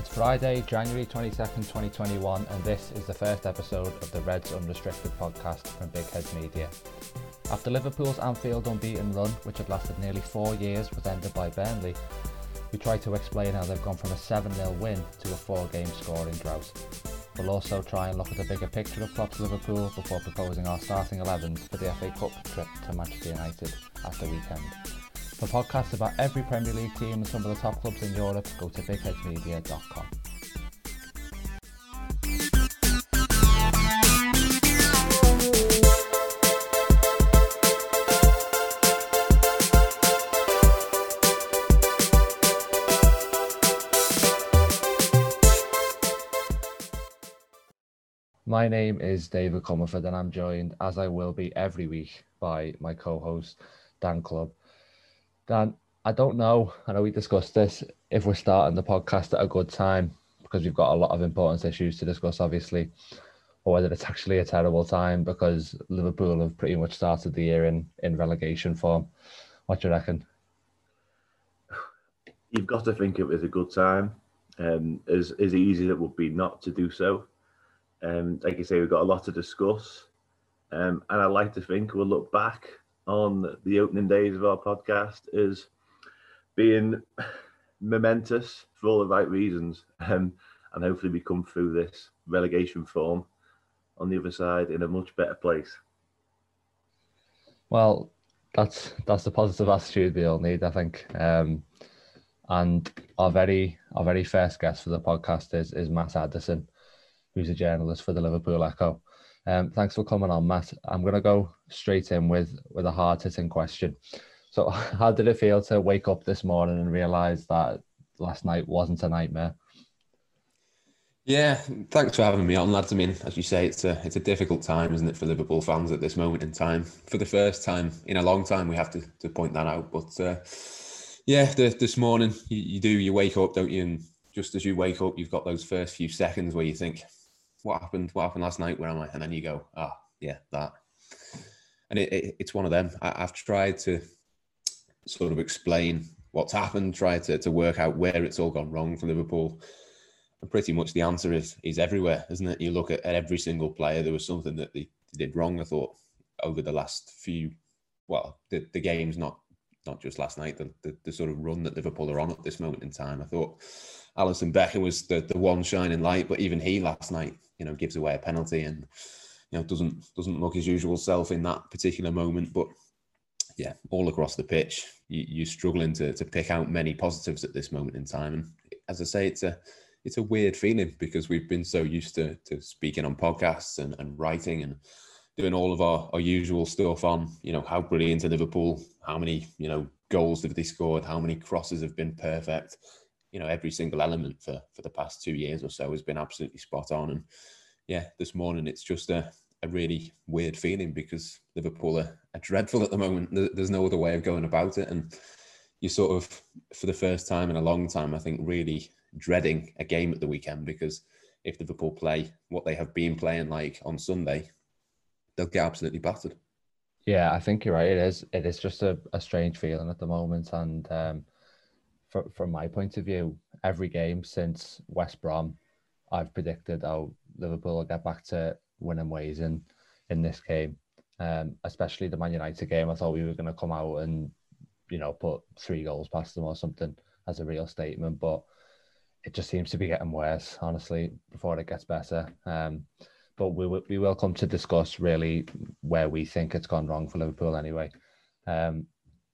It's Friday, January 22nd, 2021, and this is the first episode of the Reds Unrestricted podcast from Big Heads Media. After Liverpool's Anfield unbeaten run, which had lasted nearly four years, was ended by Burnley, we try to explain how they've gone from a 7 0 win to a four game scoring drought. We'll also try and look at the bigger picture of Klopp's Liverpool before proposing our starting 11s for the FA Cup trip to Manchester United at the weekend. For podcasts about every Premier League team and some of the top clubs in Europe, go to bigheadsmedia.com. My name is David Comerford, and I'm joined, as I will be every week, by my co host, Dan Clubbe. Dan, I don't know, I know we discussed this, if we're starting the podcast at a good time, because we've got a lot of important issues to discuss, obviously, or whether it's actually a terrible time because Liverpool have pretty much started the year in, in relegation form. What do you reckon? You've got to think it was a good time. Um, as, as easy as it would be not to do so. Um, like you say, we've got a lot to discuss. Um, and I'd like to think we'll look back on the opening days of our podcast as being momentous for all the right reasons. Um, and hopefully we come through this relegation form on the other side in a much better place. Well, that's that's the positive attitude we all need, I think. Um, and our very our very first guest for the podcast is is Matt Addison who's a journalist for the Liverpool Echo. Um, thanks for coming on, Matt. I'm going to go straight in with with a hard hitting question. So, how did it feel to wake up this morning and realise that last night wasn't a nightmare? Yeah, thanks for having me on, lads. I mean, as you say, it's a it's a difficult time, isn't it, for Liverpool fans at this moment in time? For the first time in a long time, we have to, to point that out. But uh, yeah, the, this morning you, you do you wake up, don't you? And just as you wake up, you've got those first few seconds where you think, what happened? What happened last night? Where am I? And then you go, ah, oh, yeah, that. And it, it, it's one of them. I, have tried to sort of explain what's happened, try to, to work out where it's all gone wrong for Liverpool. And pretty much the answer is is everywhere, isn't it? You look at, at every single player, there was something that they, they did wrong, I thought, over the last few, well, the, the games, not not just last night, the, the, the sort of run that Liverpool are on at this moment in time. I thought Alisson Becker was the, the one shining light, but even he last night you know gives away a penalty and you know doesn't doesn't look his usual self in that particular moment. But yeah, all across the pitch, you, are struggling to to pick out many positives at this moment in time. And as I say, it's a it's a weird feeling because we've been so used to to speaking on podcasts and, and writing and doing all of our, our usual stuff on you know how brilliant are Liverpool, how many you know goals have they scored, how many crosses have been perfect you know every single element for for the past two years or so has been absolutely spot on. And yeah this morning it's just a, a really weird feeling because liverpool are, are dreadful at the moment. There's no other way of going about it. And you sort of for the first time in a long time i think really dreading a game at the weekend because if liverpool play what they have been playing like on sunday they'll get absolutely battered. Yeah i think you're right. It is it is just a, a strange feeling at the moment. And um for, from my point of view, every game since West Brom, I've predicted how Liverpool will get back to winning ways in in this game. Um, especially the Man United game, I thought we were going to come out and you know put three goals past them or something as a real statement, but it just seems to be getting worse, honestly, before it gets better. Um, but we we will come to discuss really where we think it's gone wrong for Liverpool anyway. Um,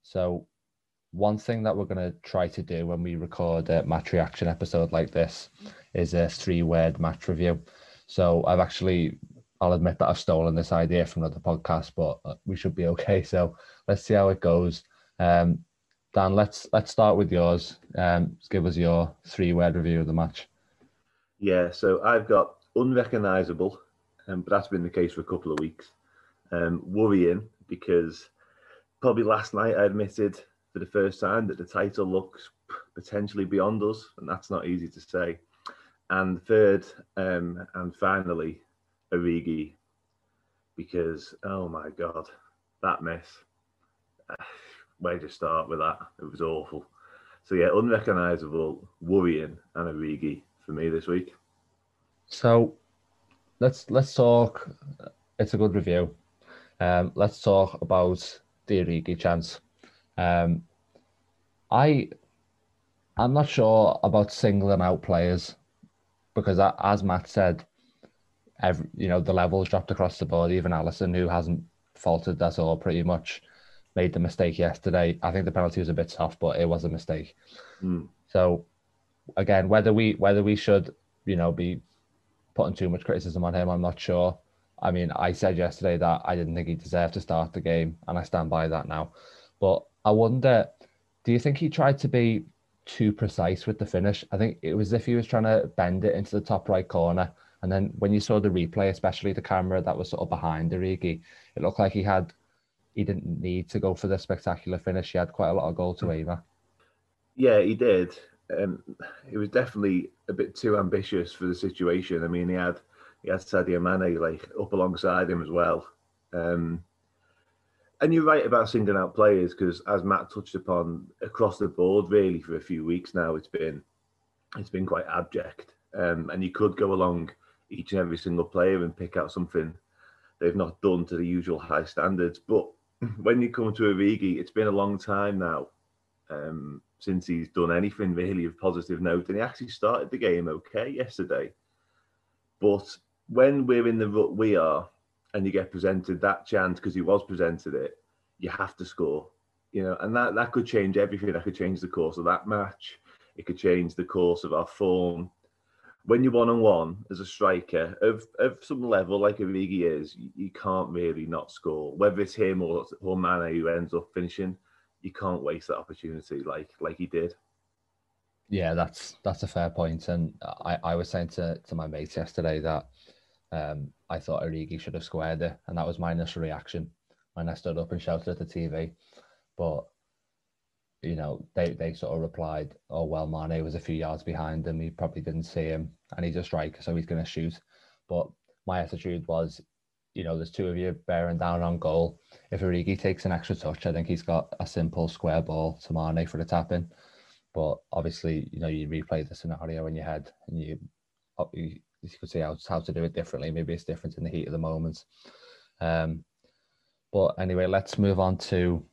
so one thing that we're going to try to do when we record a match reaction episode like this is a three word match review. So I've actually, I'll admit that I've stolen this idea from another podcast, but uh, we should be okay. So let's see how it goes. Um, Dan, let's let's start with yours. Um, give us your three word review of the match. Yeah, so I've got unrecognisable, um, but that's been the case for a couple of weeks. Um, worrying because probably last night I admitted for the first time that the title looks potentially beyond us, and that's not easy to say. And third, um, and finally, Origi, because oh my god, that mess. Where to start with that? It was awful. So yeah, unrecognisable, worrying, and Origi for me this week. So let's let's talk. It's a good review. Um, let's talk about the Origi chance. Um, I I'm not sure about singling out players because, as Matt said, every you know the levels dropped across the board. Even Alisson, who hasn't faltered at all, pretty much made the mistake yesterday. I think the penalty was a bit soft, but it was a mistake. Mm. So again, whether we whether we should you know be putting too much criticism on him, I'm not sure. I mean, I said yesterday that I didn't think he deserved to start the game, and I stand by that now. But I wonder, do you think he tried to be too precise with the finish? I think it was as if he was trying to bend it into the top right corner. And then when you saw the replay, especially the camera that was sort of behind Origi, it looked like he had he didn't need to go for the spectacular finish. He had quite a lot of goal to aim at. Yeah, he did. Um, he was definitely a bit too ambitious for the situation. I mean, he had he had Sadio Mane like up alongside him as well. Um, and you're right about singling out players because, as Matt touched upon, across the board, really for a few weeks now, it's been it's been quite abject. Um, and you could go along each and every single player and pick out something they've not done to the usual high standards. But when you come to Origi, it's been a long time now um, since he's done anything really of positive note, and he actually started the game okay yesterday. But when we're in the rut we are, and you get presented that chance because he was presented it, you have to score. You know, and that that could change everything. That could change the course of that match. It could change the course of our form. When you're one on one as a striker of, of some level, like Origi is, you, you can't really not score. Whether it's him or or Mane who ends up finishing, you can't waste that opportunity like like he did. Yeah, that's that's a fair point. and I, I was saying to, to my mates yesterday that um, I thought Origi should have squared it, and that was my initial reaction when I stood up and shouted at the TV. But you know, they they sort of replied, "Oh well, Mane was a few yards behind him. He probably didn't see him, and he's a striker, so he's going to shoot." But my attitude was, you know, there's two of you bearing down on goal. If Origi takes an extra touch, I think he's got a simple square ball to Mane for the tap in. But obviously, you know, you replay the scenario in your head and you, you you could see how, how to do it differently. Maybe it's different in the heat of the moment. Um, but anyway, let's move on to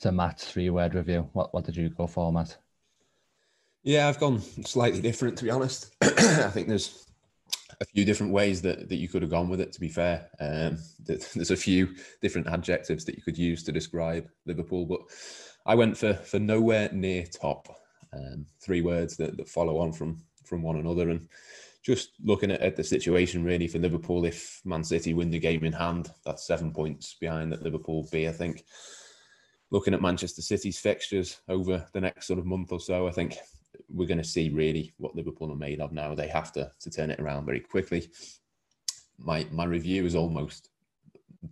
to Matt's three word review. What what did you go for, Matt? Yeah, I've gone slightly different to be honest. I think there's a few different ways that, that you could have gone with it. To be fair, um, there's a few different adjectives that you could use to describe Liverpool, but I went for for nowhere near top. Um, three words that, that follow on from from one another, and just looking at, at, the situation really for Liverpool, if Man City win the game in hand, that's seven points behind that Liverpool B, I think. Looking at Manchester City's fixtures over the next sort of month or so, I think we're going to see really what Liverpool are made of now. They have to, to turn it around very quickly. My my review is almost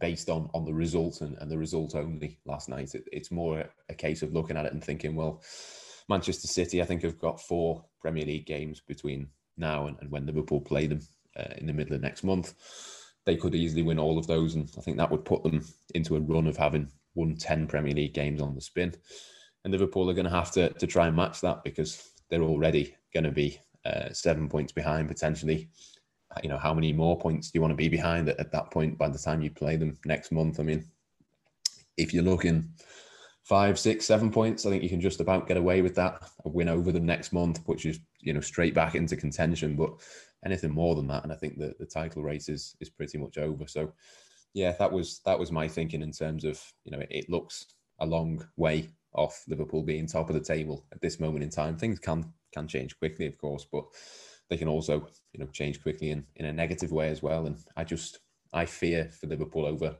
based on on the result and, and the result only last night. It, it's more a case of looking at it and thinking, well, Manchester City, I think, have got four Premier League games between now and, and when Liverpool play them uh, in the middle of next month, they could easily win all of those. And I think that would put them into a run of having won 10 Premier League games on the spin. And Liverpool are going to have to, to try and match that because they're already going to be uh, seven points behind potentially. You know, how many more points do you want to be behind at, at that point by the time you play them next month? I mean, if you're looking five, six, seven points. I think you can just about get away with that. A win over them next month, which is you know straight back into contention. But anything more than that, and I think that the title race is is pretty much over. So yeah, that was that was my thinking in terms of you know it, it looks a long way off Liverpool being top of the table at this moment in time. Things can can change quickly, of course, but they can also you know change quickly in in a negative way as well. And I just I fear for Liverpool over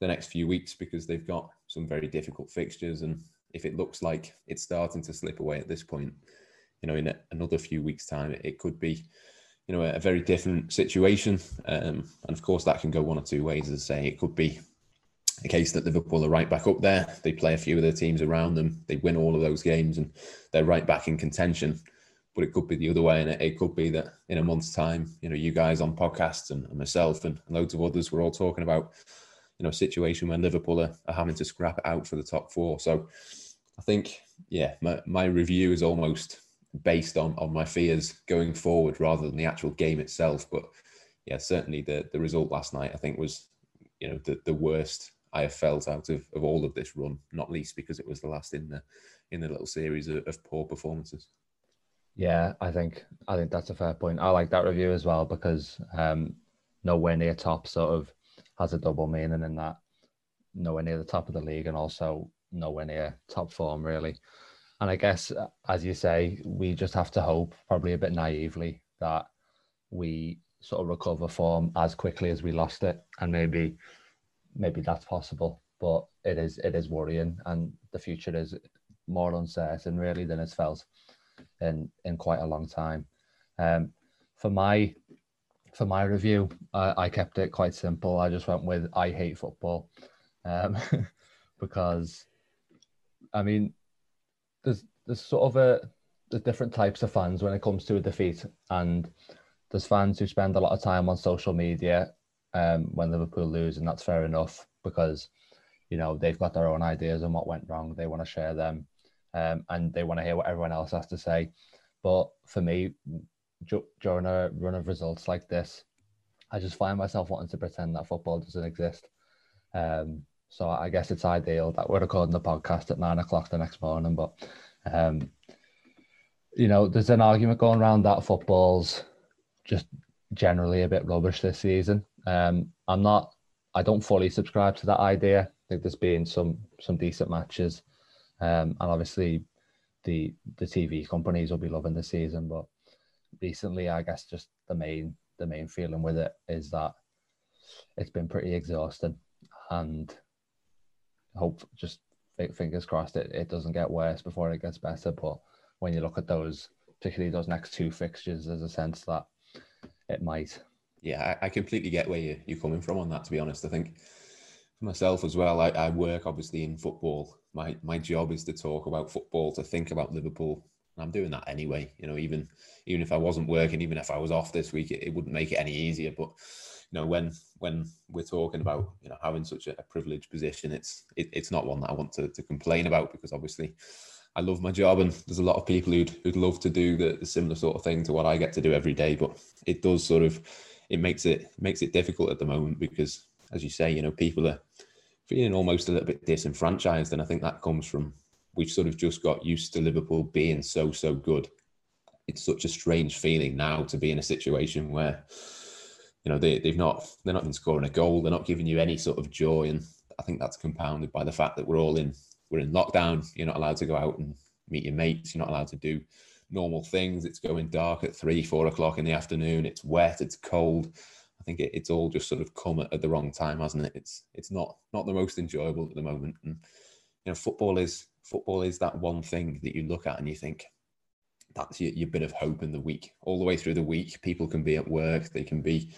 the next few weeks because they've got some very difficult fixtures. And if it looks like it's starting to slip away at this point, you know, in a, another few weeks' time, it, it could be, you know, a, a very different situation. Um, and of course, that can go one or two ways. As I say, it could be a case that Liverpool are right back up there. They play a few of their teams around them. They win all of those games, and they're right back in contention. But it could be the other way, and it, could be that in a month's time, you know, you guys on podcasts and, myself and loads of others, we're all talking about you know situation where Liverpool are, are having to scrap it out for the top four. So I think yeah, my, my review is almost based on on my fears going forward rather than the actual game itself. But yeah, certainly the the result last night I think was you know the the worst I have felt out of, of all of this run, not least because it was the last in the in the little series of, of poor performances. Yeah, I think I think that's a fair point. I like that review as well because um, nowhere near top sort of has a double meaning in that nowhere near the top of the league and also nowhere near top form really. And I guess as you say, we just have to hope, probably a bit naively, that we sort of recover form as quickly as we lost it, and maybe maybe that's possible. But it is it is worrying, and the future is more uncertain really than it's felt in in quite a long time. Um, for my for my review, I, I kept it quite simple. I just went with I hate football, um, because I mean, there's there's sort of a there's different types of fans when it comes to a defeat, and there's fans who spend a lot of time on social media um, when Liverpool lose, and that's fair enough because you know they've got their own ideas on what went wrong. They want to share them, um, and they want to hear what everyone else has to say. But for me, during a run of results like this, I just find myself wanting to pretend that football doesn't exist. Um, so I guess it's ideal that we're recording the podcast at nine o'clock the next morning. But um, you know, there's an argument going around that football's just generally a bit rubbish this season. Um, I'm not. I don't fully subscribe to that idea. I think there's been some some decent matches, um, and obviously the the TV companies will be loving the season. But recently, I guess just the main the main feeling with it is that it's been pretty exhausting, and hope just fingers crossed it, it doesn't get worse before it gets better. But when you look at those, particularly those next two fixtures, there's a sense that it might. Yeah, I, I completely get where you, you're coming from on that. To be honest, I think for myself as well, I, I work obviously in football. My my job is to talk about football, to think about Liverpool. And I'm doing that anyway. You know, even even if I wasn't working, even if I was off this week, it, it wouldn't make it any easier. But you know, when when we're talking about you know having such a, a privileged position, it's it, it's not one that I want to, to complain about because obviously I love my job, and there's a lot of people who'd who'd love to do the, the similar sort of thing to what I get to do every day. But it does sort of it makes it makes it difficult at the moment because, as you say, you know, people are feeling almost a little bit disenfranchised, and I think that comes from we've sort of just got used to Liverpool being so so good. It's such a strange feeling now to be in a situation where you know they, they've not they're not even scoring a goal, they're not giving you any sort of joy, and I think that's compounded by the fact that we're all in we're in lockdown. You're not allowed to go out and meet your mates. You're not allowed to do normal things. It's going dark at three, four o'clock in the afternoon. It's wet. It's cold. I think it, it's all just sort of come at, at, the wrong time, hasn't it? It's it's not not the most enjoyable at the moment. And you know, football is football is that one thing that you look at and you think that's your, your bit of hope in the week. All the way through the week, people can be at work. They can be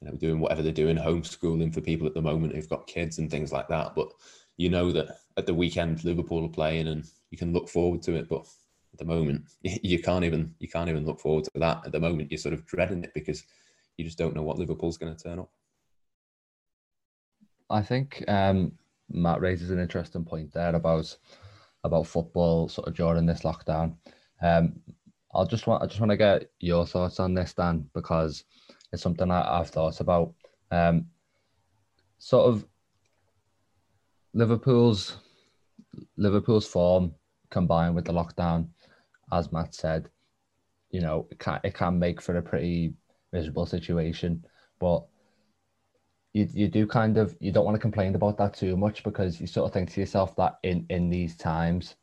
you know doing whatever they're doing, homeschooling for people at the moment who've got kids and things like that. But you know that at the weekend Liverpool are playing and you can look forward to it. But at the moment, you can't even you can't even look forward to that. At the moment, you're sort of dreading it because you just don't know what Liverpool's going to turn up. I think um, Matt raises an interesting point there about about football sort of during this lockdown. Um, I'll just want I just want to get your thoughts on this, Dan, because it's something I, have thought about. Um, sort of Liverpool's Liverpool's form combined with the lockdown, as Matt said, you know, it can it can make for a pretty miserable situation. But you you do kind of you don't want to complain about that too much because you sort of think to yourself that in in these times,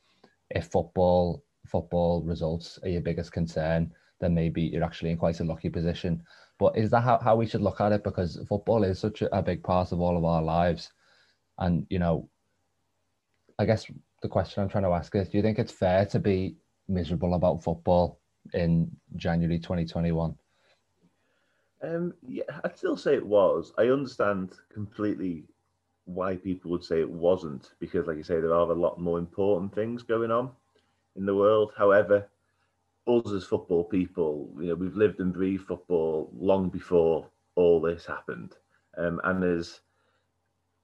if football football results are your biggest concern, then maybe you're actually in quite a lucky position. But is that how, how we should look at it? Because football is such a, a big part of all of our lives. And you know, I guess the question I'm trying to ask is: Do you think it's fair to be miserable about football in January 2021? Um, yeah, I'd still say it was. I understand completely why people would say it wasn't because, like you say, there are a lot more important things going on in the world. However, us as football people, you know, we've lived and breathed football long before all this happened, um, and as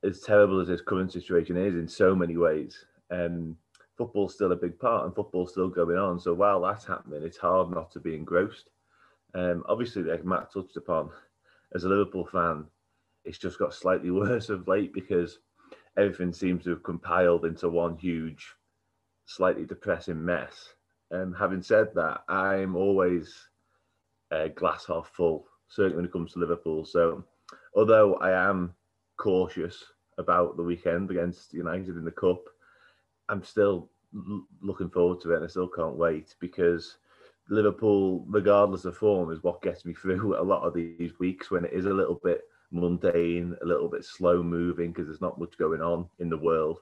as terrible as this current situation is in so many ways, um, football's still a big part and football's still going on. So while that's happening, it's hard not to be engrossed. Um, obviously, like Matt touched upon, as a Liverpool fan, it's just got slightly worse of late because everything seems to have compiled into one huge, slightly depressing mess. Um, having said that, I'm always uh, glass half full, certainly when it comes to Liverpool. So, although I am cautious about the weekend against United in the Cup, I'm still l- looking forward to it and I still can't wait because Liverpool, regardless of form, is what gets me through a lot of these weeks when it is a little bit mundane, a little bit slow moving because there's not much going on in the world.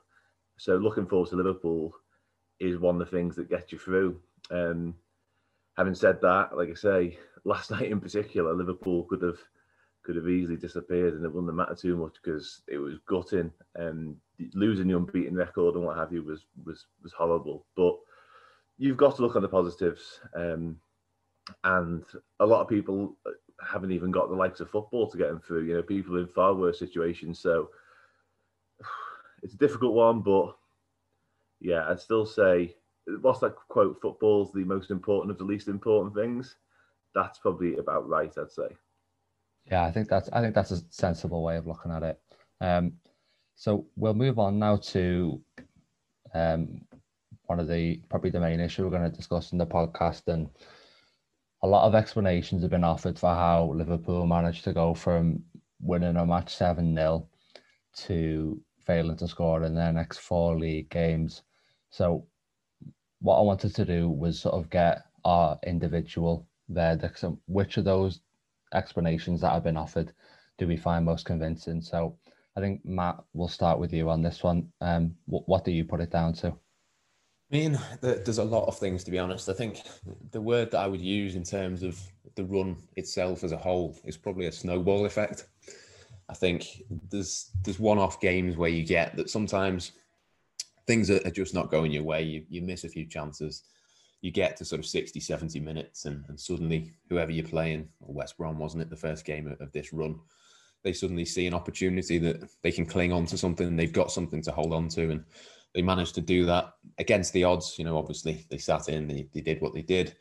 So looking forward to Liverpool is one of the things that gets you through. Um, having said that, like I say, last night in particular, Liverpool could have could have easily disappeared and it wouldn't matter too much because it was gutting and losing the unbeaten record and what have you was was was horrible. But you've got to look on the positives. Um, and a lot of people haven't even got the likes of football to get them through. You know, people in far worse situations. So it's a difficult one, but yeah, I'd still say what's that quote? Football's the most important of the least important things. That's probably about right, I'd say. Yeah, I think that's I think that's a sensible way of looking at it. Um, so we'll move on now to um, one of the probably the main issue we're going to discuss in the podcast, and a lot of explanations have been offered for how Liverpool managed to go from winning a match seven 0 to failing to score in their next four league games. So, what I wanted to do was sort of get our individual verdicts on which of those explanations that have been offered do we find most convincing. So, I think Matt, we'll start with you on this one. Um, what, what do you put it down to? I mean, there's a lot of things to be honest. I think the word that I would use in terms of the run itself as a whole is probably a snowball effect. I think there's there's one-off games where you get that sometimes things are, just not going your way. You, you miss a few chances. You get to sort of 60, 70 minutes, and, and suddenly whoever you're playing, West Brom wasn't it the first game of, of this run, they suddenly see an opportunity that they can cling on to something and they've got something to hold on to. And they managed to do that against the odds. You know, obviously they sat in, they, they did what they did,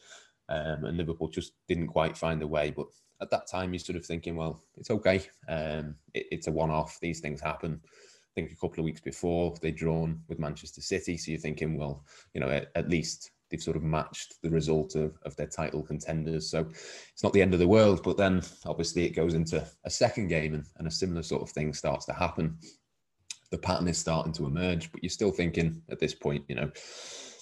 um, and Liverpool just didn't quite find a way. But at that time, you're sort of thinking, well, it's okay. Um, it, it's a one-off. These things happen. I think a couple of weeks before they'd drawn with Manchester City, so you're thinking, well, you know, at, at least they've sort of matched the result of, of their title contenders. So it's not the end of the world. But then obviously it goes into a second game and, and a similar sort of thing starts to happen the pattern is starting to emerge. But you're still thinking at this point, you know,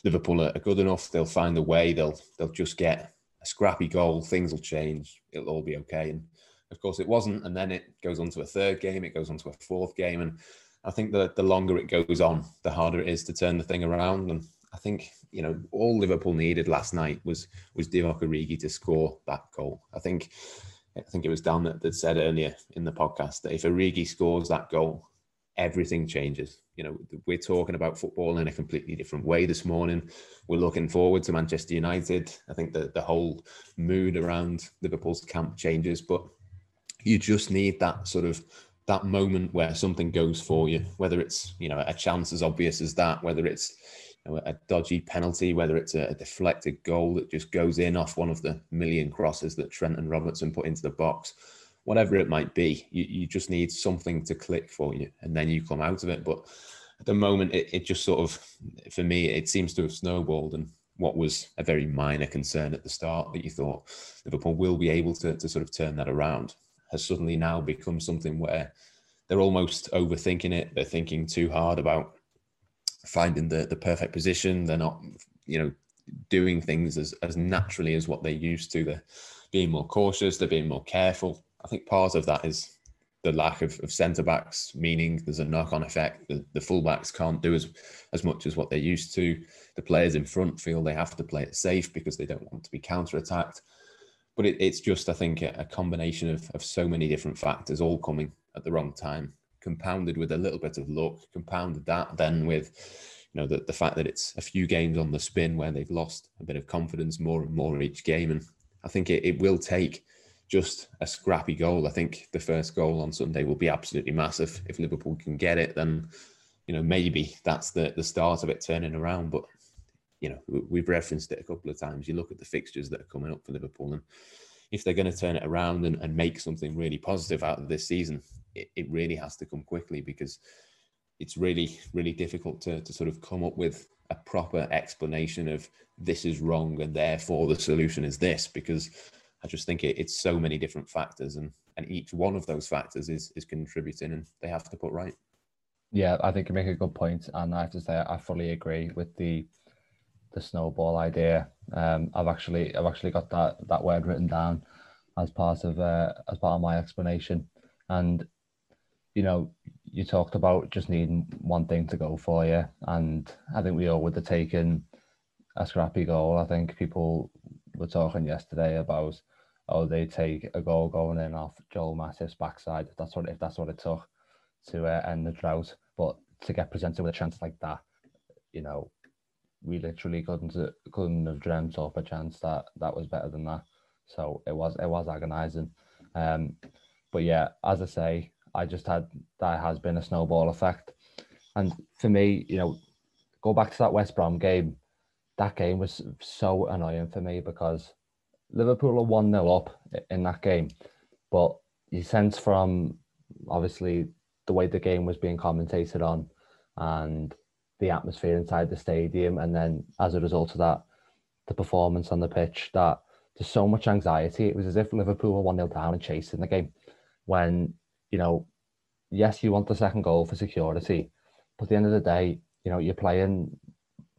Liverpool are good enough. They'll find a way. They'll they'll just get a scrappy goal. Things will change. It'll all be okay. And of course, it wasn't. And then it goes on to a third game. It goes on to a fourth game. And I think that the longer it goes on, the harder it is to turn the thing around. And I think you know all Liverpool needed last night was was Divock Origi to score that goal. I think I think it was Dan that, said earlier in the podcast that if Origi scores that goal, everything changes. You know, we're talking about football in a completely different way this morning. We're looking forward to Manchester United. I think that the whole mood around Liverpool's camp changes, but you just need that sort of that moment where something goes for you, whether it's you know a chance as obvious as that, whether it's you know, a dodgy penalty, whether it's a, a deflected goal that just goes in off one of the million crosses that Trent and Robertson put into the box whatever it might be. You, you just need something to click for you, and then you come out of it. But at the moment, it, it just sort of, for me, it seems to have snowballed. And what was a very minor concern at the start that you thought Liverpool will be able to, to sort of turn that around has suddenly now become something where they're almost overthinking it. They're thinking too hard about finding the, the perfect position. They're not, you know, doing things as, as naturally as what they used to. They're being more cautious, they're being more careful. I think part of that is the lack of, of centre backs, meaning there's a knock on effect. The, the full backs can't do as, as much as what they're used to. The players in front feel they have to play it safe because they don't want to be counter attacked. But it, it's just, I think, a, a combination of, of so many different factors all coming at the wrong time, compounded with a little bit of luck, compounded that then with you know the, the fact that it's a few games on the spin where they've lost a bit of confidence more and more each game. And I think it, it will take just a scrappy goal. I think the first goal on Sunday will be absolutely massive. If Liverpool can get it, then you know, maybe that's the the start of it turning around. But you know, we've referenced it a couple of times. You look at the fixtures that are coming up for Liverpool, and if they're going to turn it around and, and make something really positive out of this season, it, it really has to come quickly because it's really, really difficult to, to sort of come up with a proper explanation of this is wrong and therefore the solution is this because I just think it, it's so many different factors and, and each one of those factors is, is contributing and they have to put right. Yeah, I think you make a good point, and I have to say I fully agree with the the snowball idea. Um, I've actually I've actually got that that word written down as part of uh, as part of my explanation, and you know you talked about just needing one thing to go for you, and I think we all would have taken a scrappy goal. I think people were talking yesterday about oh they take a goal going in off Joel Matip's backside. If that's what if that's what it took to uh, end the drought, but to get presented with a chance like that, you know, we literally couldn't couldn't have dreamt up a chance that that was better than that. So it was it was agonising. Um, but yeah, as I say, I just had that has been a snowball effect. And for me, you know, go back to that West Brom game. That game was so annoying for me because Liverpool are 1 0 up in that game. But you sense from obviously the way the game was being commentated on and the atmosphere inside the stadium, and then as a result of that, the performance on the pitch, that there's so much anxiety. It was as if Liverpool were 1 0 down and chasing the game when you know, yes, you want the second goal for security, but at the end of the day, you know, you're playing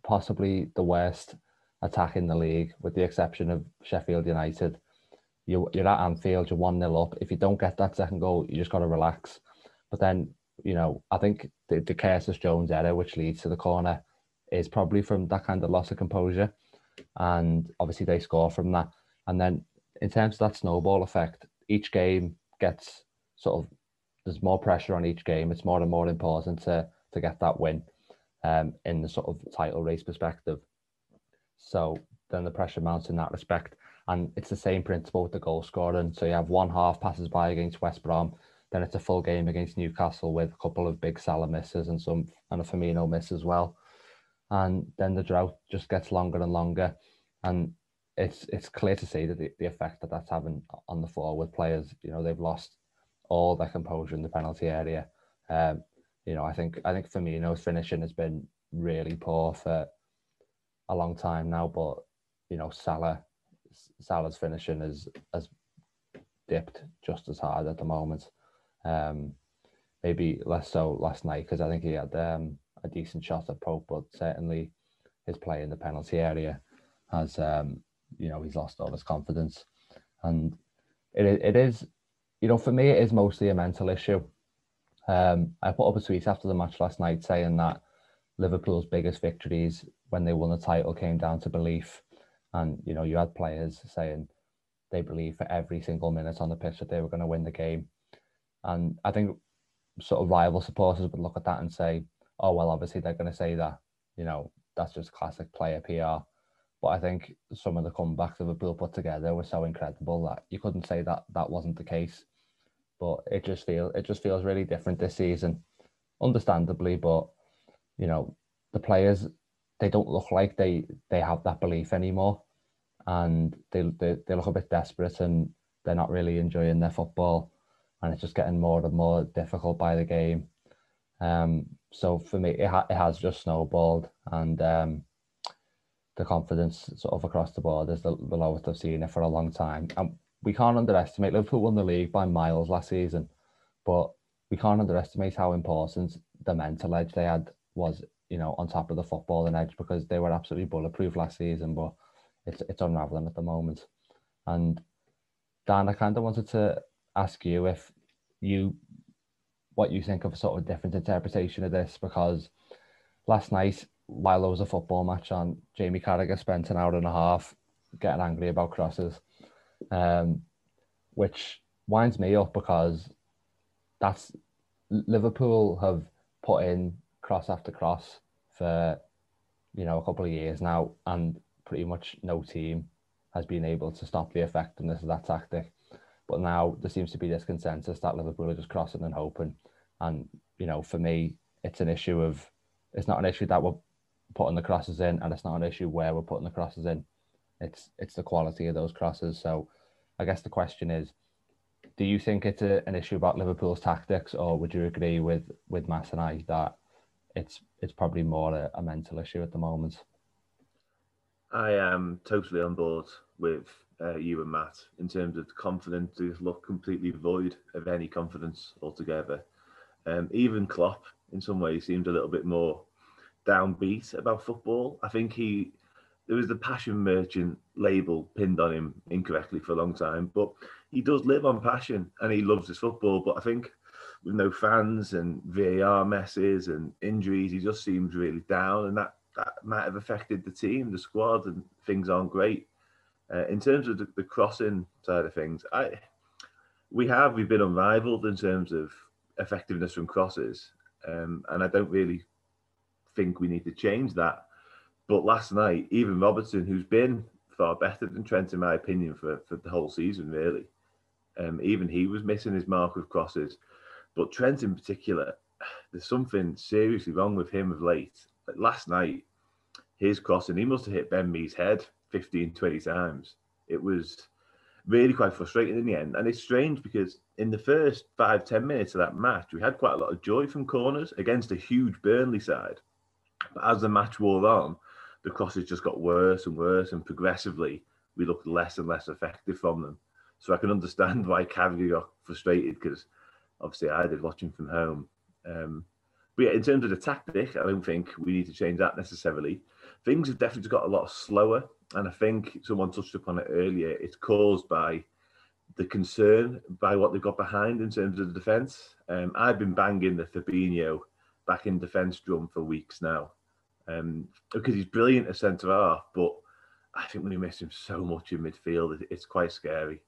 possibly the worst attack in the league, with the exception of Sheffield United. You, you're at Anfield, you're 1 0 up. If you don't get that second goal, you just got to relax. But then, you know, I think the, the Curtis Jones error, which leads to the corner, is probably from that kind of loss of composure. And obviously, they score from that. And then, in terms of that snowball effect, each game gets sort of there's more pressure on each game. It's more and more important to to get that win um, in the sort of title race perspective. So then the pressure mounts in that respect. And it's the same principle with the goal scoring. So you have one half passes by against West Brom, then it's a full game against Newcastle with a couple of big Salah misses and some and a Firmino miss as well. And then the drought just gets longer and longer. And it's it's clear to see that the, the effect that that's having on the forward players, you know, they've lost all their composure in the penalty area. Um, you know, I think I think Firmino's finishing has been really poor for a long time now, but you know, Salah Salah's finishing is has dipped just as hard at the moment. Um, maybe less so last night because I think he had um, a decent shot at Pope, but certainly his play in the penalty area has um, you know he's lost all his confidence, and it it is you know, for me, it is mostly a mental issue. Um, I put up a tweet after the match last night saying that Liverpool's biggest victories when they won the title came down to belief. And, you know, you had players saying they believed for every single minute on the pitch that they were going to win the game. And I think sort of rival supporters would look at that and say, oh, well, obviously they're going to say that, you know, that's just classic player PR. But I think some of the comebacks that Liverpool put together were so incredible that you couldn't say that that wasn't the case but it just feels it just feels really different this season, understandably. But you know, the players they don't look like they they have that belief anymore, and they they, they look a bit desperate and they're not really enjoying their football, and it's just getting more and more difficult by the game. Um, so for me, it, ha- it has just snowballed, and um, the confidence sort of across the board is the, the lowest I've seen it for a long time. And we can't underestimate Liverpool won the league by miles last season, but we can't underestimate how important the mental edge they had was, you know, on top of the football and edge because they were absolutely bulletproof last season, but it's it's unraveling at the moment. And Dan, I kind of wanted to ask you if you what you think of a sort of different interpretation of this because last night while there was a football match on, Jamie Carragher spent an hour and a half getting angry about crosses um, which winds me up because that's Liverpool have put in cross after cross for you know a couple of years now, and pretty much no team has been able to stop the effectiveness of that tactic. But now there seems to be this consensus that Liverpool are just crossing and hoping, and you know for me it's an issue of it's not an issue that we're putting the crosses in, and it's not an issue where we're putting the crosses in. It's it's the quality of those crosses. So, I guess the question is, do you think it's a, an issue about Liverpool's tactics, or would you agree with with Matt and I that it's it's probably more a, a mental issue at the moment? I am totally on board with uh, you and Matt in terms of confidence. They look completely void of any confidence altogether. Um, even Klopp, in some ways, seems a little bit more downbeat about football. I think he there was the passion merchant label pinned on him incorrectly for a long time, but he does live on passion and he loves his football. But I think with no fans and VAR messes and injuries, he just seems really down, and that that might have affected the team, the squad, and things aren't great. Uh, in terms of the, the, crossing side of things, I we have we've been unrivaled in terms of effectiveness from crosses, um, and I don't really think we need to change that. But last night, even Robertson, who's been far better than Trent in my opinion for, for the whole season, really, um, even he was missing his mark with crosses. But Trent in particular, there's something seriously wrong with him of late. Like last night, his crossing, he must have hit Ben Mee's head 15, 20 times. It was really quite frustrating in the end. And it's strange because in the first five, 10 minutes of that match, we had quite a lot of joy from corners against a huge Burnley side. But as the match wore on, the crosses just got worse and worse, and progressively we looked less and less effective from them. So I can understand why Carragher got frustrated because obviously I did watching from home. Um, but yeah, in terms of the tactic, I don't think we need to change that necessarily. Things have definitely got a lot slower, and I think someone touched upon it earlier. It's caused by the concern by what they've got behind in terms of the defence. Um, I've been banging the Fabinho back in defence drum for weeks now um, because he's brilliant at centre half, but I think when we miss him so much in midfield. It's quite scary.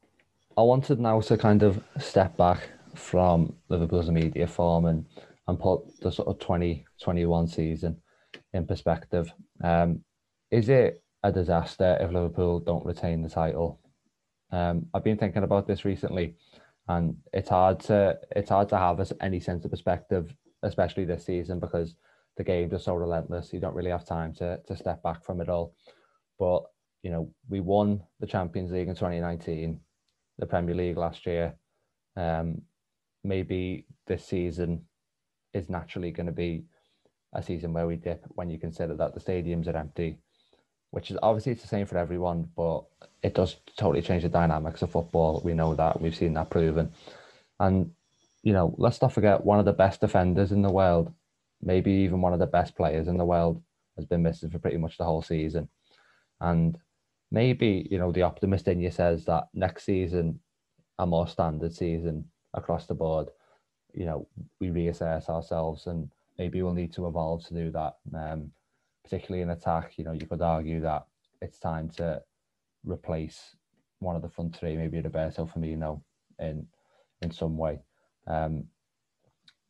I wanted now to kind of step back from Liverpool's immediate form and, and put the sort of 2021 season in perspective. Um, is it a disaster if Liverpool don't retain the title? Um, I've been thinking about this recently, and it's hard to it's hard to have any sense of perspective, especially this season, because the games are so relentless. You don't really have time to to step back from it all. But you know, we won the Champions League in 2019, the Premier League last year. Um, maybe this season is naturally going to be a season where we dip when you consider that the stadiums are empty, which is obviously it's the same for everyone, but it does totally change the dynamics of football. We know that. We've seen that proven, and you know, let's not forget one of the best defenders in the world, maybe even one of the best players in the world, has been missing for pretty much the whole season, and maybe you know the optimist in you says that next season, a more standard season across the board, you know, we reassess ourselves and maybe we'll need to evolve to do that. Um, particularly in attack, you know, you could argue that it's time to replace one of the front three, maybe Roberto Firmino in in some way. Um,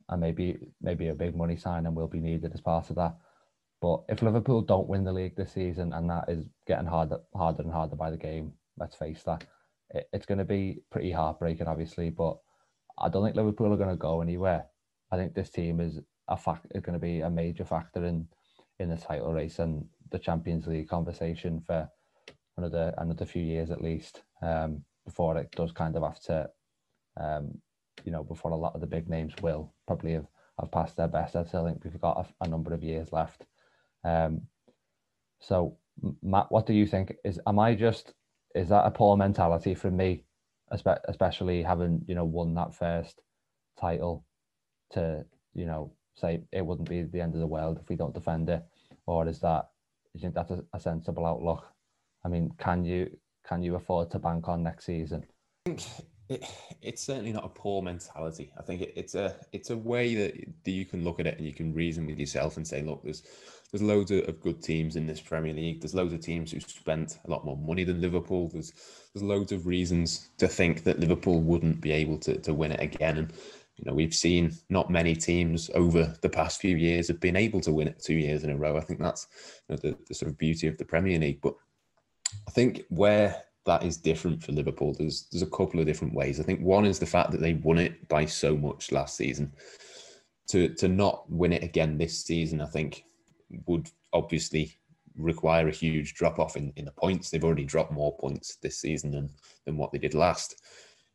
and maybe maybe a big money signing will be needed as part of that. But if Liverpool don't win the league this season, and that is getting harder harder and harder by the game, let's face that, it, it's going to be pretty heartbreaking, obviously. But I don't think Liverpool are going to go anywhere. I think this team is a fact going to be a major factor in in the title race and the Champions League conversation for another another few years at least um, before it does kind of have to um, you know before a lot of the big names will probably have, have passed their best. I still think we've got a, a number of years left. Um, so Matt, what do you think? Is am I just is that a poor mentality from me, especially having you know won that first title to you know say it wouldn't be the end of the world if we don't defend it, or is that you think that's a, a sensible outlook? I mean, can you can you afford to bank on next season? I think it, it's certainly not a poor mentality. I think it, it's a it's a way that, that you can look at it and you can reason with yourself and say, look, there's there's loads of, good teams in this Premier League. There's loads of teams who spent a lot more money than Liverpool. There's there's loads of reasons to think that Liverpool wouldn't be able to to win it again. And you know, we've seen not many teams over the past few years have been able to win it two years in a row. I think that's you know, the, the sort of beauty of the Premier League. But I think where that is different for Liverpool, there's there's a couple of different ways. I think one is the fact that they won it by so much last season. to to not win it again this season, I think would obviously require a huge drop off in, in the points. They've already dropped more points this season than than what they did last.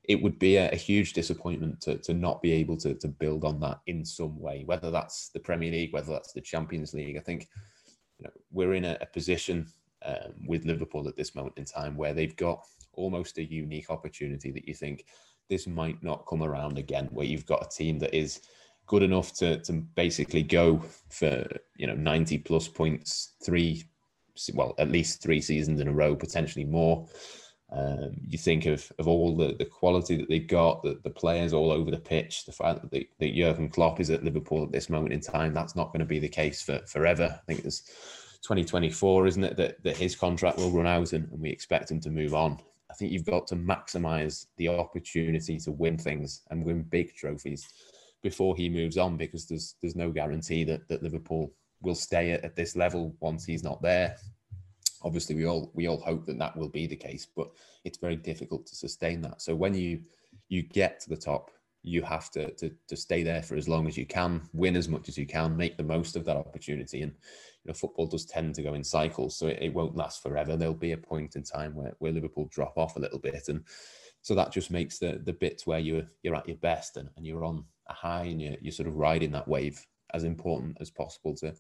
It would be a, a huge disappointment to, to not be able to, to build on that in some way, whether that's the Premier League, whether that's the Champions League. I think you know, we're in a, a position um, with Liverpool at this moment in time where they've got almost a unique opportunity that you think this might not come around again, where you've got a team that is good enough to to basically go for you know 90 plus points three well at least three seasons in a row potentially more um, you think of, of all the, the quality that they've got, the, the players all over the pitch, the fact that, they, that Jurgen Klopp is at Liverpool at this moment in time, that's not going to be the case for forever. I think it's 2024, isn't it, that, that his contract will run out and, and we expect him to move on. I think you've got to maximise the opportunity to win things and win big trophies before he moves on because there's there's no guarantee that, that Liverpool will stay at, at this level once he's not there. Obviously, we all we all hope that that will be the case, but it's very difficult to sustain that. So when you you get to the top, you have to, to to stay there for as long as you can, win as much as you can, make the most of that opportunity. And you know, football does tend to go in cycles, so it, it won't last forever. There'll be a point in time where, where Liverpool drop off a little bit, and so that just makes the the bits where you're you're at your best and, and you're on a high and you're, you're sort of riding that wave as important as possible to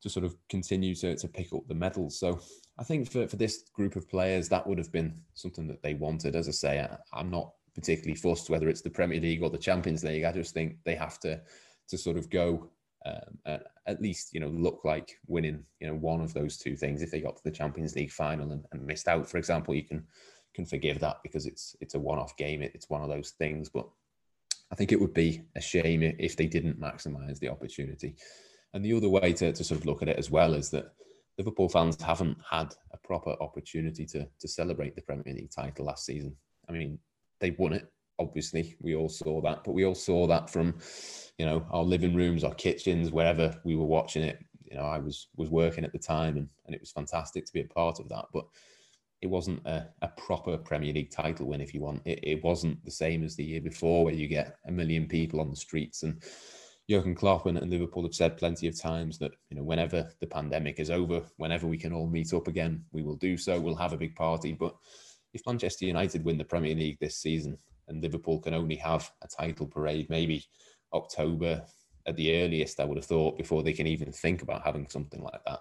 to sort of continue to, to pick up the medals. So I think for, for this group of players, that would have been something that they wanted. As I say, I, I'm not particularly fussed whether it's the Premier League or the Champions League. I just think they have to to sort of go um, at least you know look like winning you know one of those two things. If they got to the Champions League final and, and missed out, for example, you can can forgive that because it's it's a one off game. It, it's one of those things, but I think it would be a shame if they didn't maximise the opportunity. And the other way to, to sort of look at it as well is that Liverpool fans haven't had a proper opportunity to to celebrate the Premier League title last season. I mean, they won it. Obviously, we all saw that, but we all saw that from, you know, our living rooms, our kitchens, wherever we were watching it. You know, I was was working at the time, and and it was fantastic to be a part of that. But it wasn't a, a proper Premier League title win, if you want. It, it wasn't the same as the year before, where you get a million people on the streets. And Jurgen Klopp and, and Liverpool have said plenty of times that you know whenever the pandemic is over, whenever we can all meet up again, we will do so. We'll have a big party. But if Manchester United win the Premier League this season and Liverpool can only have a title parade, maybe October at the earliest, I would have thought before they can even think about having something like that.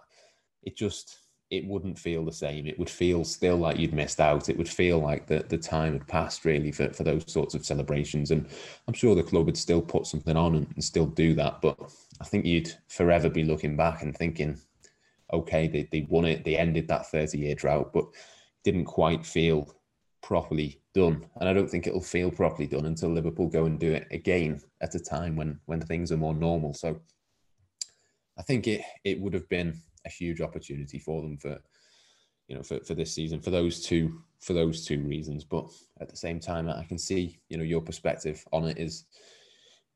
It just it wouldn't feel the same. It would feel still like you'd missed out. It would feel like the, the time had passed really for, for those sorts of celebrations. And I'm sure the club would still put something on and, and still do that. But I think you'd forever be looking back and thinking, okay, they, they won it, they ended that 30 year drought, but didn't quite feel properly done. And I don't think it'll feel properly done until Liverpool go and do it again at a time when when things are more normal. So I think it it would have been a huge opportunity for them for you know for, for this season for those two for those two reasons but at the same time i can see you know your perspective on it is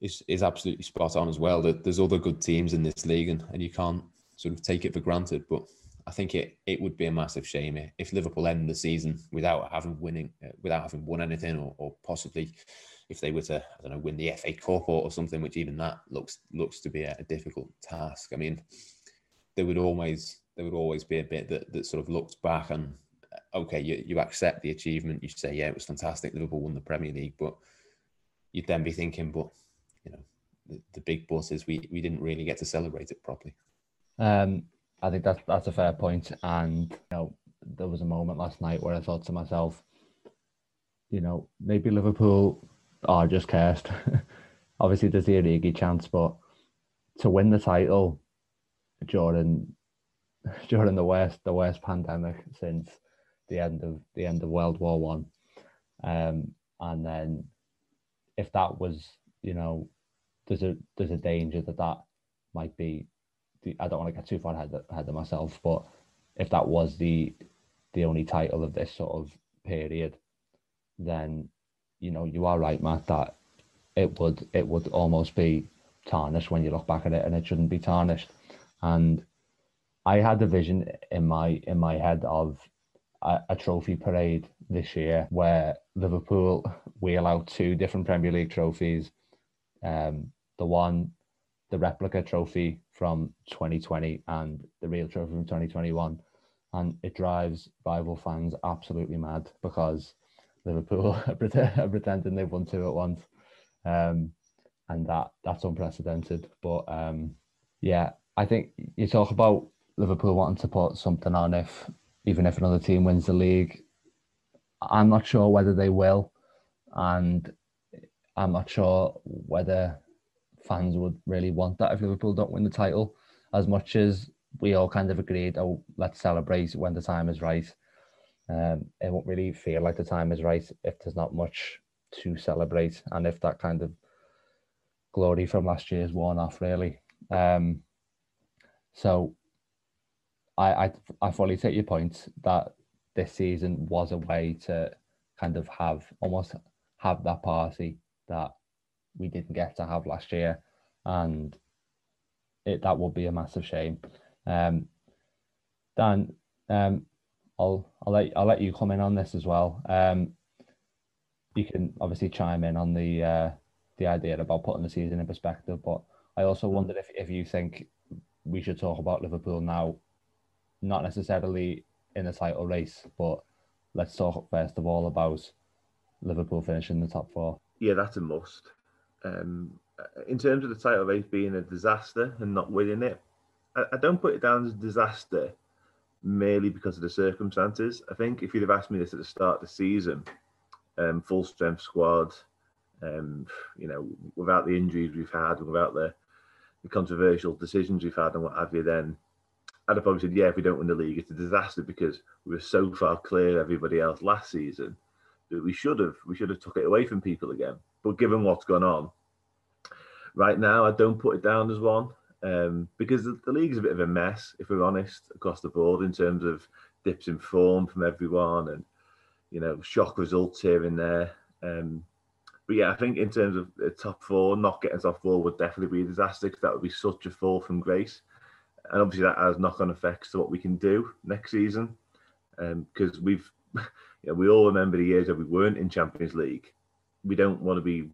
is is absolutely spot on as well that there's other good teams in this league and, and you can't sort of take it for granted but i think it it would be a massive shame if liverpool end the season without having winning uh, without having won anything or, or possibly if they were to I don't know win the FA Cup or, or something, which even that looks looks to be a, a difficult task. I mean, there would always there would always be a bit that, that sort of looked back and okay, you, you accept the achievement. You say, yeah, it was fantastic. Liverpool won the Premier League, but you'd then be thinking, but you know, the, the big boss is we we didn't really get to celebrate it properly. Um, I think that's that's a fair point, and you know, there was a moment last night where I thought to myself, you know, maybe Liverpool are just cursed. Obviously, there's the Origi chance, but to win the title during during the worst the worst pandemic since the end of the end of World War One, um, and then if that was you know there's a there's a danger that that might be the, I don't want to get too far ahead ahead of myself, but if that was the the only title of this sort of period, then you know you are right, Matt, that it would it would almost be tarnished when you look back at it, and it shouldn't be tarnished and I had a vision in my in my head of a, a, trophy parade this year where Liverpool wheel out two different Premier League trophies. Um, the one the replica trophy from 2020 and the real trophy from 2021, and it drives rival fans absolutely mad because Liverpool are pretending they've won two at once, um, and that that's unprecedented. But um, yeah, I think you talk about Liverpool wanting to put something on if even if another team wins the league. I'm not sure whether they will, and I'm not sure whether fans would really want that if Liverpool don't win the title. As much as we all kind of agreed, oh, let's celebrate when the time is right. Um, it won't really feel like the time is right if there's not much to celebrate, and if that kind of glory from last year is worn off, really. Um, so, I, I I fully take your point that this season was a way to kind of have almost have that party that we didn't get to have last year, and it that would be a massive shame. Um, Dan, um, I'll I'll let I'll let you come in on this as well. Um, you can obviously chime in on the uh, the idea about putting the season in perspective, but I also wondered if if you think we should talk about Liverpool now, not necessarily in the title race, but let's talk first of all about Liverpool finishing the top four. Yeah, that's a must. Um, in terms of the title race being a disaster and not winning it, I, I don't put it down as a disaster merely because of the circumstances. I think if you'd have asked me this at the start of the season, um, full strength squad, um, you know, without the injuries we've had, without the, the controversial decisions we've had and what have you, then I'd have probably said, yeah, if we don't win the league, it's a disaster because we were so far clear of everybody else last season that we should have we should have took it away from people again. But given what's gone on right now, I don't put it down as one um, because the, the league's a bit of a mess, if we're honest, across the board in terms of dips in form from everyone and you know shock results here and there. Um, but yeah, I think in terms of the top four, not getting top four would definitely be a disaster because that would be such a fall from grace, and obviously that has knock-on effects to what we can do next season. Because um, we've, you know, we all remember the years that we weren't in Champions League. We don't want to be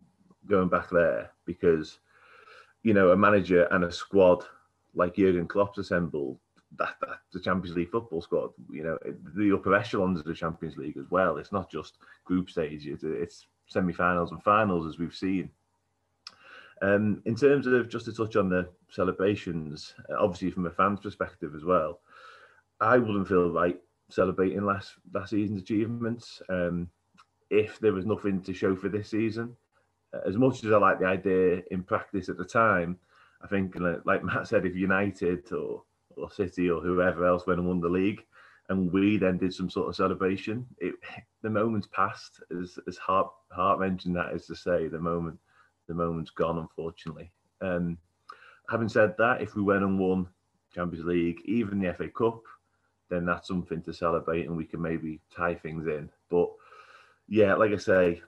going back there because you know, a manager and a squad like Jurgen Klopp's assembled, that, that's the Champions League football squad. You know, the upper echelons of the Champions League as well. It's not just group stage; it's semi-finals and finals, as we've seen. Um, in terms of just to touch on the celebrations, obviously from a fan's perspective as well, I wouldn't feel right celebrating last last season's achievements um, if there was nothing to show for this season as much as I like the idea in practice at the time, I think, like Matt said, if United or, or City or whoever else went and won the league, and we then did some sort of celebration, it, the moment's passed. As as heart heart wrenching that is to say, the moment the moment's gone, unfortunately. Um, having said that, if we went and won Champions League, even the FA Cup, then that's something to celebrate, and we can maybe tie things in. But yeah, like I say,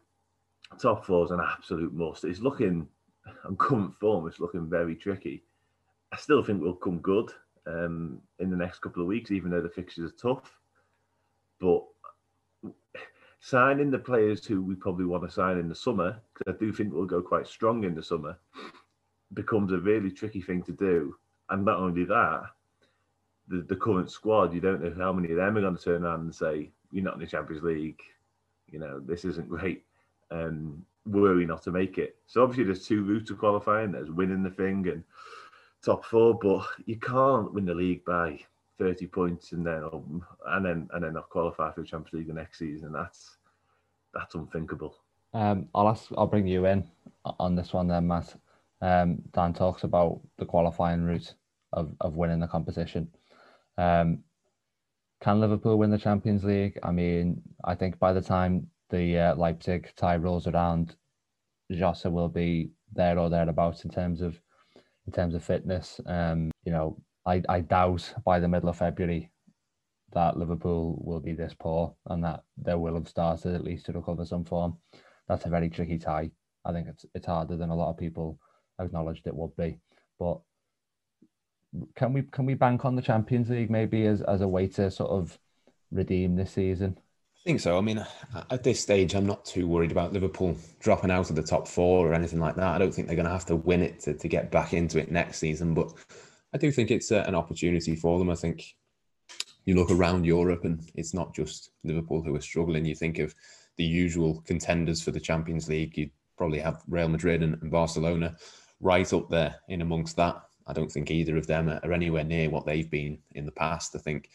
top four is an absolute must. It's looking on current form, it's looking very tricky. I still think we'll come good um, in the next couple of weeks, even though the fixtures are tough. But signing the players who we probably want to sign in the summer, because I do think we'll go quite strong in the summer, becomes a really tricky thing to do. And not only that, the, the current squad, you don't know how many of them are going to turn around and say, You're not in the Champions League. You know, this isn't great um, were we not to make it. So obviously there's two routes to qualifying. There's winning the thing and top four, but you can't win the league by 30 points and then and then and then not qualify for the Champions League the next season. That's that's unthinkable. Um, I'll ask. I'll bring you in on this one then, Matt. Um, Dan talks about the qualifying route of, of winning the competition. Um, can Liverpool win the Champions League? I mean, I think by the time the uh, Leipzig tie rolls around, Jota will be there or thereabouts in terms of in terms of fitness. Um, you know, I, I doubt by the middle of February that Liverpool will be this poor and that they will have started at least to recover some form. That's a very tricky tie. I think it's it's harder than a lot of people acknowledged it would be. But can we can we bank on the Champions League maybe as, as a way to sort of redeem this season? I think so. I mean, at this stage, I'm not too worried about Liverpool dropping out of the top four or anything like that. I don't think they're going to have to win it to, to get back into it next season, but I do think it's uh, an opportunity for them. I think you look around Europe and it's not just Liverpool who are struggling. You think of the usual contenders for the Champions League. You probably have Real Madrid and, and Barcelona right up there in amongst that. I don't think either of them are anywhere near what they've been in the past. I think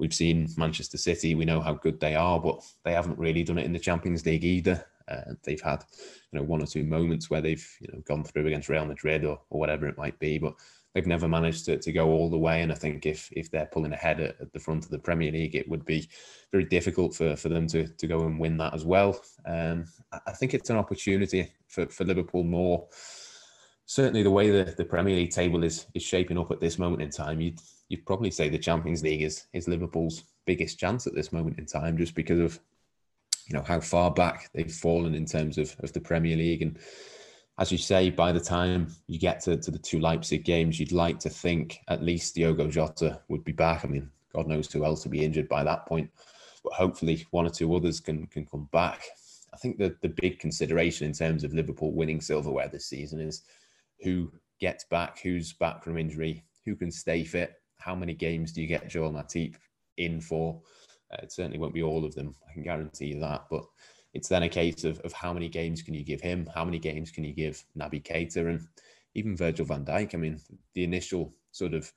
we've seen Manchester City. We know how good they are, but they haven't really done it in the Champions League either. Uh, they've had, you know, one or two moments where they've, you know, gone through against Real Madrid or, or whatever it might be, but they've never managed to, to go all the way. And I think if if they're pulling ahead at, at the front of the Premier League, it would be very difficult for, for them to, to go and win that as well. Um, I think it's an opportunity for, for Liverpool more. Certainly, the way the, the Premier League table is is shaping up at this moment in time, you'd you'd probably say the Champions League is is Liverpool's biggest chance at this moment in time, just because of you know how far back they've fallen in terms of of the Premier League. And as you say, by the time you get to, to the two Leipzig games, you'd like to think at least Diogo Jota would be back. I mean, God knows who else will be injured by that point, but hopefully one or two others can can come back. I think that the big consideration in terms of Liverpool winning silverware this season is who gets back, who's back from injury, who can stay fit, how many games do you get Joel Matip in for? Uh, it certainly won't be all of them. I can guarantee you that. But it's then a case of, of how many games can you give him? How many games can you give Naby Keita and even Virgil van Dijk? I mean, the initial sort of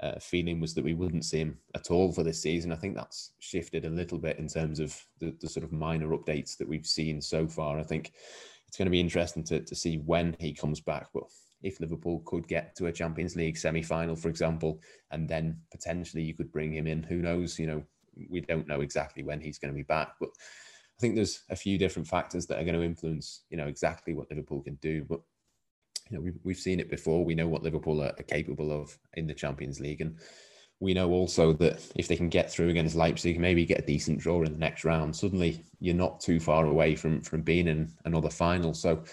uh, feeling was that we wouldn't see him at all for this season. I think that's shifted a little bit in terms of the, the sort of minor updates that we've seen so far. I think it's going to be interesting to, to see when he comes back. But if Liverpool could get to a Champions League semi final, for example, and then potentially you could bring him in. Who knows? You know, we don't know exactly when he's going to be back, but I think there's a few different factors that are going to influence, you know, exactly what Liverpool can do. But you know, we've we've seen it before. We know what Liverpool are, are capable of in the Champions League, and we know also that if they can get through against Leipzig, maybe get a decent draw in the next round, suddenly you're not too far away from from being in another final. So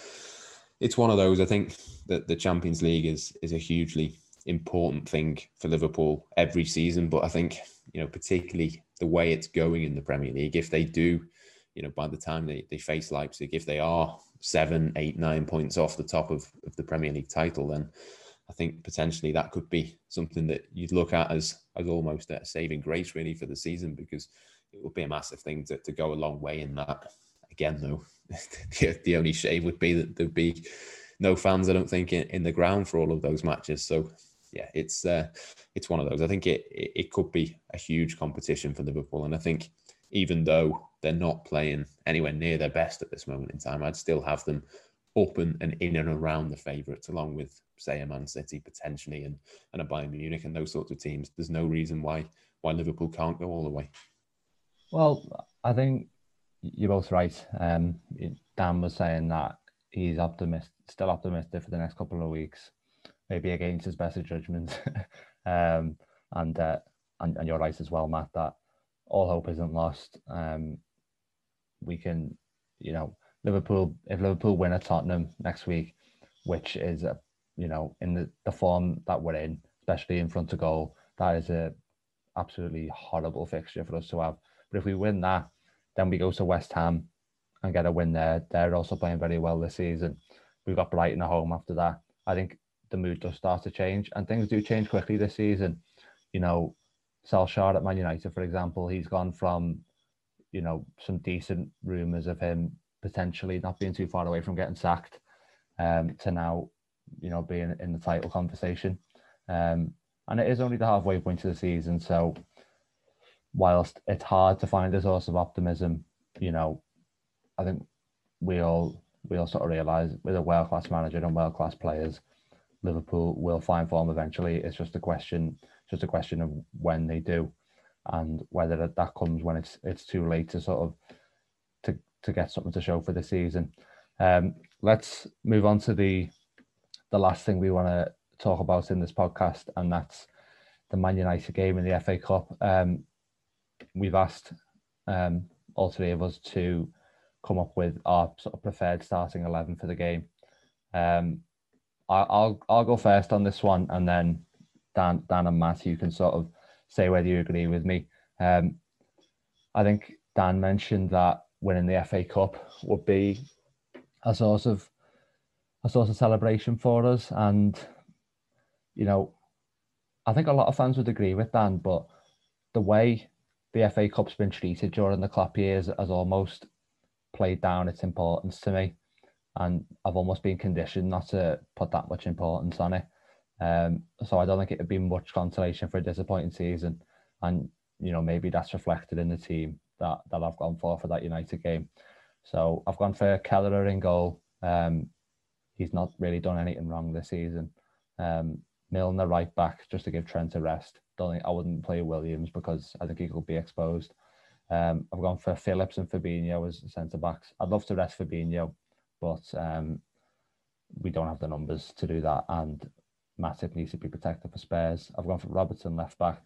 it's one of those. I think that the Champions League is is a hugely important thing for Liverpool every season. But I think you know particularly the way it's going in the Premier League. If they do, you know, by the time they, they face Leipzig, if they are seven, eight, nine points off the top of, of the Premier League title, then I think potentially that could be something that you'd look at as as almost a saving grace really for the season because it would be a massive thing to, to go a long way in that. Again, though, the, the only shame would be that there'd be no fans, I don't think, in, in the ground for all of those matches. So yeah, it's uh, it's one of those. I think it, it, it could be a huge competition for Liverpool, and I think even though they're not playing anywhere near their best at this moment in time, I'd still have them up and, and in and around the favourites, along with say a Man City potentially and and a Bayern Munich and those sorts of teams. There's no reason why why Liverpool can't go all the way. Well, I think you're both right. Um, Dan was saying that he's optimist, still optimistic for the next couple of weeks, maybe against his better judgment. um, and, uh, and and you're right as well, Matt. That all hope isn't lost. Um, we can, you know, Liverpool. If Liverpool win at Tottenham next week, which is a, you know, in the, the form that we're in, especially in front of goal, that is a absolutely horrible fixture for us to have. But if we win that, then we go to West Ham and get a win there. They're also playing very well this season. We've got Brighton at home after that. I think the mood does start to change and things do change quickly this season. You know, Solskjaer at Man United, for example, he's gone from, you know, some decent rumours of him potentially not being too far away from getting sacked um, to now, you know, being in the title conversation. Um, and it is only the halfway point of the season. So whilst it's hard to find a source of optimism, you know, I think we all we all sort of realise with a world class manager and world class players, Liverpool will find form eventually. It's just a question, just a question of when they do, and whether that, that comes when it's it's too late to sort of to to get something to show for the season. Um, let's move on to the the last thing we want to talk about in this podcast, and that's the Man United game in the FA Cup. Um, we've asked um, all three of us to come up with our sort of preferred starting eleven for the game. Um, I, will I'll go first on this one, and then Dan Dan and Matt, you can sort of say whether you agree with me. Um, I think Dan mentioned that winning the FA Cup would be a sort of a sort of celebration for us, and you know, I think a lot of fans would agree with Dan, but the way the FA Cup's been treated during the Klopp years has almost played down its importance to me, and I've almost been conditioned not to put that much importance on it. Um, so I don't think it would be much consolation for a disappointing season, and you know maybe that's reflected in the team that that I've gone for for that United game. So I've gone for Kelleher in goal. Um, he's not really done anything wrong this season. Um, Milner right back just to give Trent a rest. Don't think I wouldn't play Williams because I think he could be exposed. Um, I've gone for Phillips and Fabinho as centre backs. I'd love to rest Fabinho, but um, we don't have the numbers to do that, and Matip needs to be protected for spares. I've gone for Robertson left back.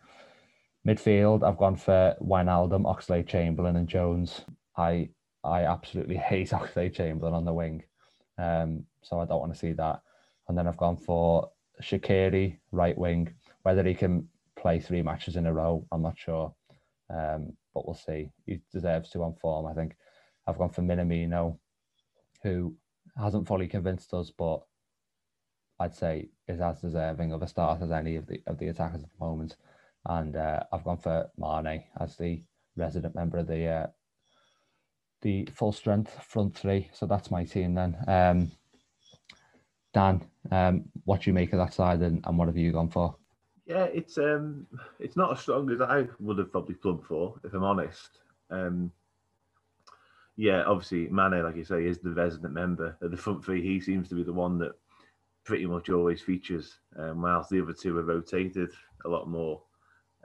Midfield, I've gone for Wijnaldum, Oxlade, Chamberlain, and Jones. I I absolutely hate Oxlade Chamberlain on the wing, um, so I don't want to see that. And then I've gone for Shaqiri, right wing. Whether he can play three matches in a row, I'm not sure, um, but we'll see. He deserves to on form. I think I've gone for Minamino, who hasn't fully convinced us, but I'd say is as deserving of a start as any of the of the attackers at the moment and uh, I've gone for Mane as the resident member of the uh, the full strength front three. So that's my team then. Um, Dan, um, what do you make of that side, and, and what have you gone for? Yeah, it's um, it's not as strong as I would have probably plugged for, if I'm honest. Um, yeah, obviously Mane, like you say, is the resident member of the front three. He seems to be the one that pretty much always features, um, whilst the other two are rotated a lot more.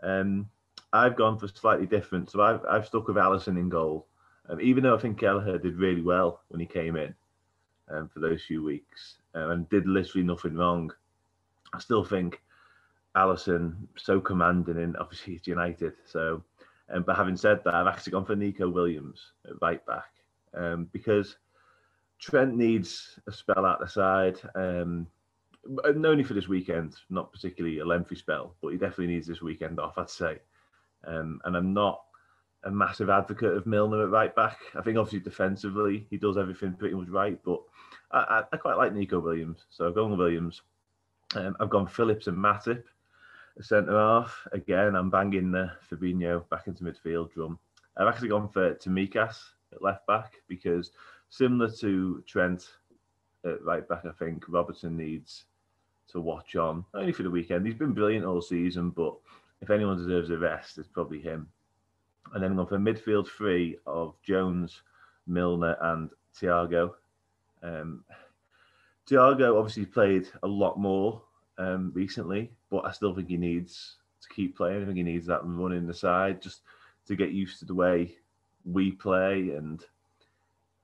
Um, I've gone for slightly different. So I've, I've stuck with Alisson in goal. Um, even though I think Kelleher did really well when he came in um, for those few weeks uh, and did literally nothing wrong, I still think Alisson so commanding in obviously it's United. So, um, but having said that, I've actually gone for Nico Williams right back um, because Trent needs a spell out the side. Um, only for this weekend, not particularly a lengthy spell, but he definitely needs this weekend off, I'd say. Um, and I'm not a massive advocate of Milner at right back. I think obviously defensively he does everything pretty much right, but I, I, I quite like Nico Williams, so I've gone Williams. Um, I've gone Phillips and Matip, at centre half. Again, I'm banging the Fabinho back into midfield drum. I've actually gone for Tsimikas at left back because similar to Trent at right back, I think Robertson needs to watch on, only for the weekend. He's been brilliant all season, but if anyone deserves a rest, it's probably him. And then going for midfield three of Jones, Milner, and Thiago. Um, Thiago obviously played a lot more um, recently, but I still think he needs to keep playing. I think he needs that run in the side just to get used to the way we play. And,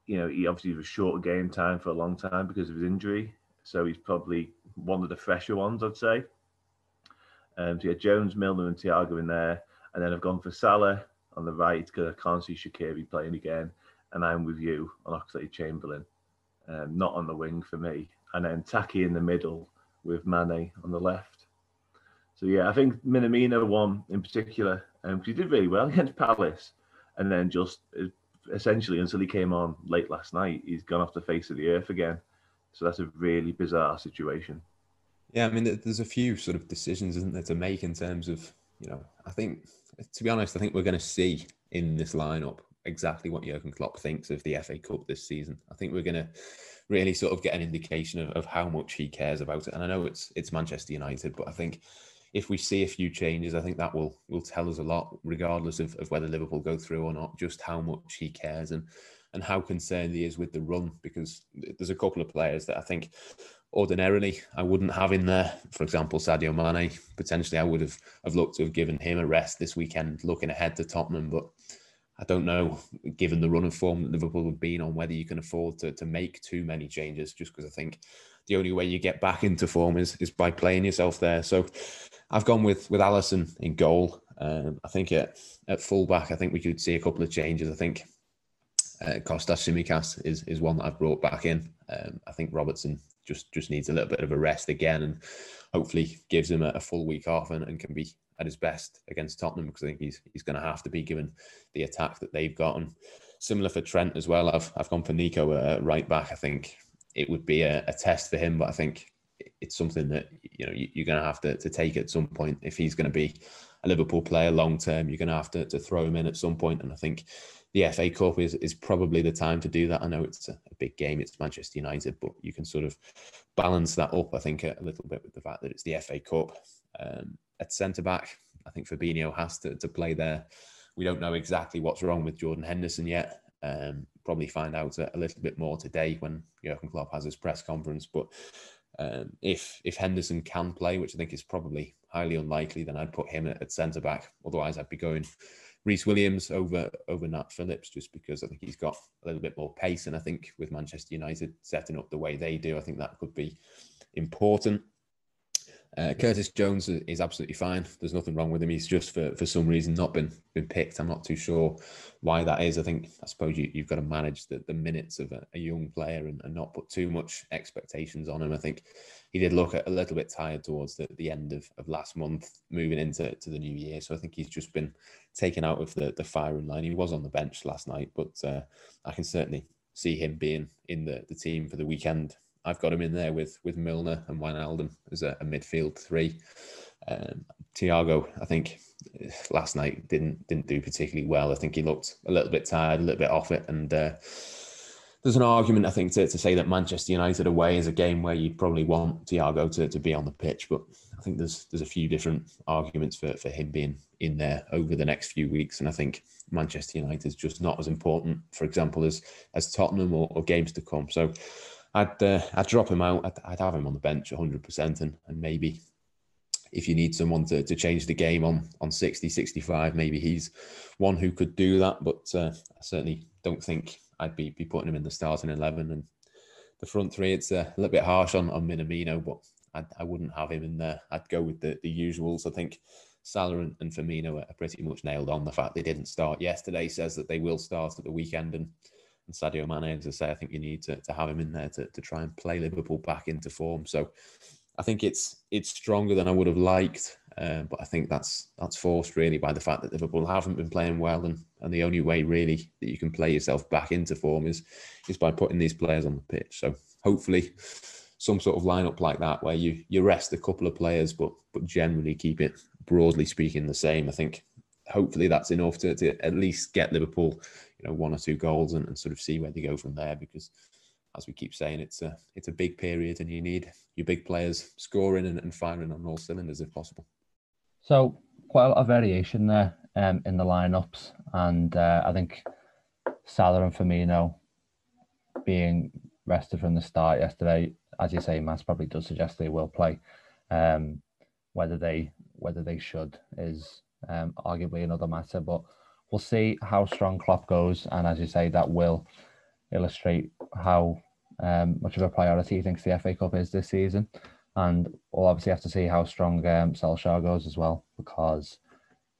you know, he obviously was short game time for a long time because of his injury. So he's probably one of the fresher ones, I'd say. Um, so yeah, Jones, Milner, and Thiago in there, and then I've gone for Salah on the right because I can't see Shaqiri playing again, and I'm with you on Oxlade Chamberlain, um, not on the wing for me, and then Taki in the middle with Mane on the left. So yeah, I think Minamino won in particular, um, he did really well against Palace, and then just uh, essentially until he came on late last night, he's gone off the face of the earth again. So that's a really bizarre situation. Yeah, I mean, there's a few sort of decisions, isn't there, to make in terms of, you know, I think, to be honest, I think we're going to see in this lineup exactly what Jurgen Klopp thinks of the FA Cup this season. I think we're going to really sort of get an indication of, of how much he cares about it. And I know it's it's Manchester United, but I think if we see a few changes, I think that will will tell us a lot, regardless of, of whether Liverpool go through or not, just how much he cares. And and how concerned he is with the run because there's a couple of players that I think ordinarily I wouldn't have in there. For example, Sadio Mane. Potentially, I would have have looked to have given him a rest this weekend, looking ahead to Tottenham. But I don't know, given the run of form that Liverpool have been on, whether you can afford to to make too many changes. Just because I think the only way you get back into form is is by playing yourself there. So I've gone with with Alisson in goal. Um, I think at at fullback, I think we could see a couple of changes. I think uh, Kostas Tsimikas is is one that I've brought back in. Um, I think Robertson just just needs a little bit of a rest again, and hopefully gives him a, a full week off and, and can be at his best against Tottenham because I think he's he's going to have to be given the attack that they've got. And similar for Trent as well. I've I've gone for Nico uh, right back. I think it would be a, a, test for him, but I think it's something that you know you, are going to have to, to take at some point if he's going to be a Liverpool player long term. You're going to have to, to throw him in at some point, and I think the FA Cup is is probably the time to do that. I know it's a, a big game, it's Manchester United, but you can sort of balance that up. I think a, little bit with the fact that it's the FA Cup. Um, at centre back, I think Fabinho has to, to play there. We don't know exactly what's wrong with Jordan Henderson yet. Um, probably find out a, a, little bit more today when Jurgen Klopp has his press conference. But um, if if Henderson can play, which I think is probably highly unlikely, then I'd put him at, at centre back. Otherwise, I'd be going Rhys Williams over over Nat Phillips just because I think he's got a little bit more pace, and I think with Manchester United setting up the way they do, I think that could be important. Uh, Curtis Jones is absolutely fine. There's nothing wrong with him. He's just for, for some reason not been been picked. I'm not too sure why that is. I think I suppose you, you've got to manage the, the minutes of a, a young player and, and, not put too much expectations on him. I think he did look a, a little bit tired towards the, the end of, of last month, moving into to the new year. So I think he's just been taken out of the, the firing line. He was on the bench last night, but uh, I can certainly see him being in the, the team for the weekend I've got him in there with with Milner and Wijnaldum as a, a midfield three. Um, Thiago, I think last night didn't didn't do particularly well. I think he looked a little bit tired, a little bit off it, and uh, there's an argument I think to, to say that Manchester United away is a game where you probably want Thiago to, to be on the pitch, but I think there's there's a few different arguments for, for him being in there over the next few weeks, and I think Manchester United is just not as important, for example, as as Tottenham or, or games to come. So I'd uh, I'd drop him out. I'd, I'd have him on the bench 100%, and, and maybe if you need someone to, to change the game on on 60, 65, maybe he's one who could do that. But uh, I certainly don't think I'd be, be putting him in the starting 11. And the front three, it's a little bit harsh on, on Minamino, but I'd, I would not have him in there. I'd go with the, the usuals. I think Salah and, and Firmino are pretty much nailed on. The fact they didn't start yesterday says that they will start at the weekend. And and Sadio Mane, as I say, I think you need to, to have him in there to, to try and play Liverpool back into form. So I think it's it's stronger than I would have liked, uh, but I think that's that's forced really by the fact that Liverpool haven't been playing well, and, and the only way really that you can play yourself back into form is is by putting these players on the pitch. So hopefully, some sort of lineup like that where you you rest a couple of players, but but generally keep it broadly speaking the same. I think hopefully that's enough to, to at least get Liverpool you know one or two goals and, and sort of see where they go from there because as we keep saying it's a it's a big period and you need your big players scoring and, and firing on all cylinders if possible. So quite a lot of variation there um, in the lineups and uh, I think Salah and Firmino being rested from the start yesterday as you say Matt probably does suggest they will play. Um, whether they whether they should is um, arguably another matter but we'll see how strong Klopp goes, and as you say, that will illustrate how um, much of a priority he thinks the FA Cup is this season. And we'll obviously have to see how strong um, Solskjaer goes as well, because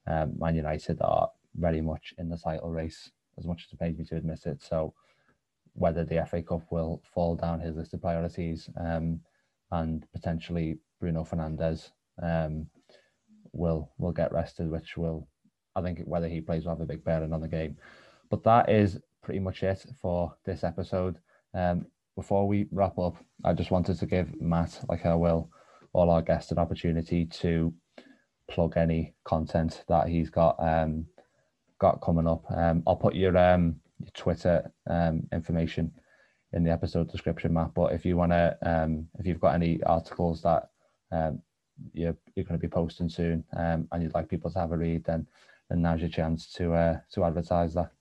um, Man United are very much in the title race, as much as it pains me to admit it. So whether the FA Cup will fall down his list of priorities um, and potentially Bruno Fernandes um, will will get rested, which will I think whether he plays will have a big bearing on the game. But that is pretty much it for this episode. Um, before we wrap up, I just wanted to give Matt, like I will, all our guests an opportunity to plug any content that he's got um, got coming up. Um, I'll put your, um, your Twitter um, information in the episode description, Matt. But if you want to, um, if you've got any articles that um, you're, you're going to be posting soon um, and you'd like people to have a read, then and now's your chance to uh, to advertise that.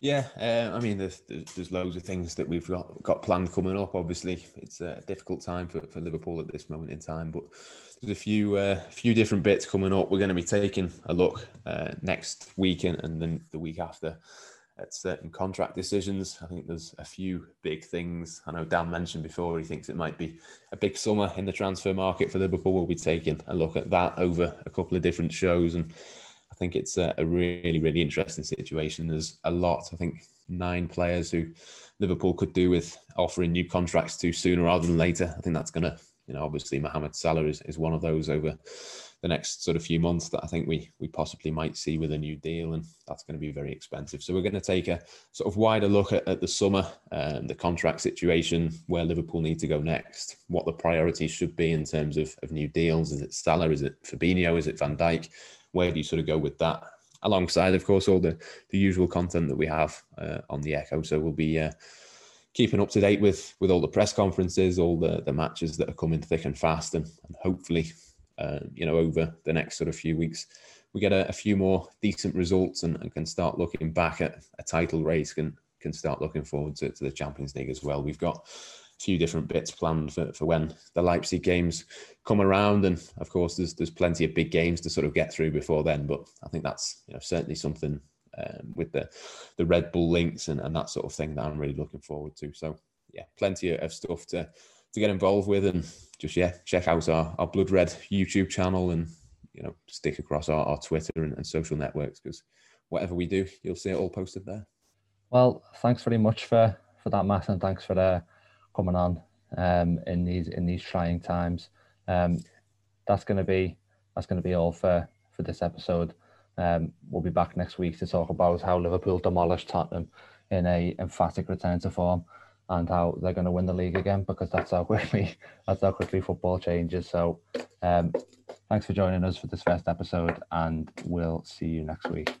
Yeah, uh, I mean, there's, there's, loads of things that we've got got planned coming up. Obviously, it's a difficult time for, for Liverpool at this moment in time, but there's a few uh, few different bits coming up. We're going to be taking a look uh, next week and, and then the week after at certain contract decisions. I think there's a few big things. I know Dan mentioned before he thinks it might be a big summer in the transfer market for Liverpool. We'll be taking a look at that over a couple of different shows and I think it's a, a really, really interesting situation. There's a lot. I think nine players who Liverpool could do with offering new contracts to sooner rather than later. I think that's going to, you know, obviously Mohamed Salah is, is one of those over the next sort of few months that I think we we possibly might see with a new deal, and that's going to be very expensive. So we're going to take a sort of wider look at, at the summer, um, the contract situation, where Liverpool need to go next, what the priorities should be in terms of, of new deals. Is it Salah? Is it Fabinho? Is it Van Dijk? Where do you sort of go with that? Alongside, of course, all the the usual content that we have uh, on the Echo. So we'll be. Uh, keeping up to date with with all the press conferences, all the the matches that are coming thick and fast, and, and hopefully uh, you know, over the next sort of few weeks, we get a, a few more decent results and, and, can start looking back at a title race, can can start looking forward to, to the Champions League as well. We've got few different bits planned for, for when the Leipzig games come around, and of course, there's there's plenty of big games to sort of get through before then. But I think that's you know certainly something um, with the the Red Bull links and, and that sort of thing that I'm really looking forward to. So yeah, plenty of stuff to to get involved with and just yeah check out our, our blood red youtube channel and you know stick across our, our twitter and, and social networks because whatever we do you'll see it all posted there well thanks very much for for that matt and thanks for uh, coming on um in these in these trying times um that's going to be that's going to be all for for this episode um we'll be back next week to talk about how liverpool demolished tottenham in a emphatic return to form and how they're going to win the league again because that's how quickly that's how quickly football changes. So, um, thanks for joining us for this first episode, and we'll see you next week.